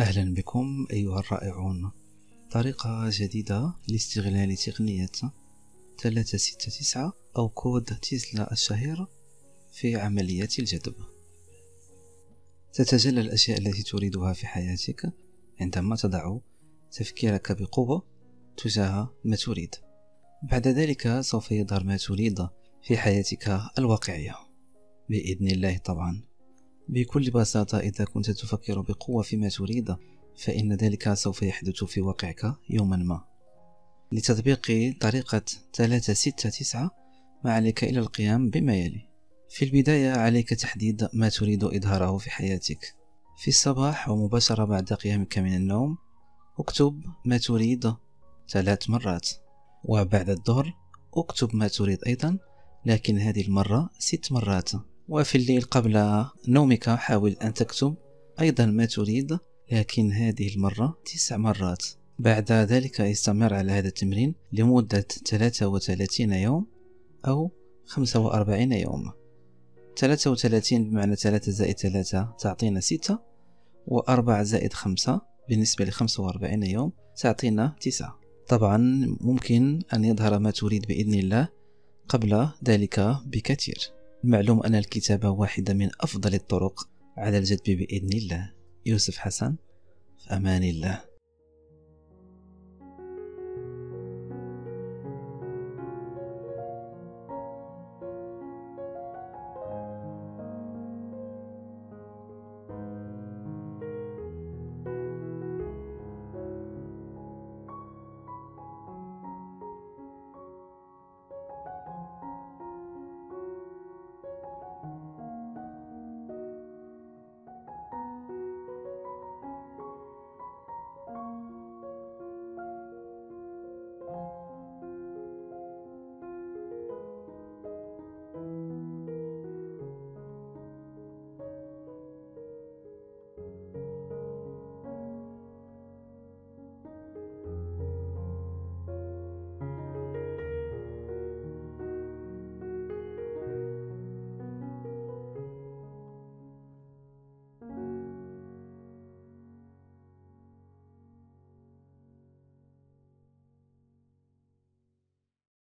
أهلا بكم أيها الرائعون. طريقة جديدة لاستغلال تقنية 369 أو كود تيسلا الشهير في عملية الجذب. تتجلى الأشياء التي تريدها في حياتك عندما تضع تفكيرك بقوة تجاه ما تريد. بعد ذلك سوف يظهر ما تريد في حياتك الواقعية. بإذن الله طبعا. بكل بساطة إذا كنت تفكر بقوة فيما تريد فإن ذلك سوف يحدث في واقعك يوما ما. لتطبيق طريقة 369 ما عليك إلى القيام بما يلي. في البداية عليك تحديد ما تريد إظهاره في حياتك. في الصباح ومباشرة بعد قيامك من النوم اكتب ما تريد ثلاث مرات. وبعد الظهر اكتب ما تريد أيضا لكن هذه المرة ست مرات. وفي الليل قبل نومك حاول أن تكتب أيضا ما تريد لكن هذه المرة تسع مرات. بعد ذلك استمر على هذا التمرين لمدة 33 يوم أو 45 يوم. 33 بمعنى 3 زائد 3 تعطينا 6 و4 زائد 5 بالنسبة ل 45 يوم تعطينا 9 طبعا ممكن أن يظهر ما تريد بإذن الله قبل ذلك بكثير. معلوم أن الكتابة واحدة من أفضل الطرق على الجذب بإذن الله. يوسف حسن في أمان الله.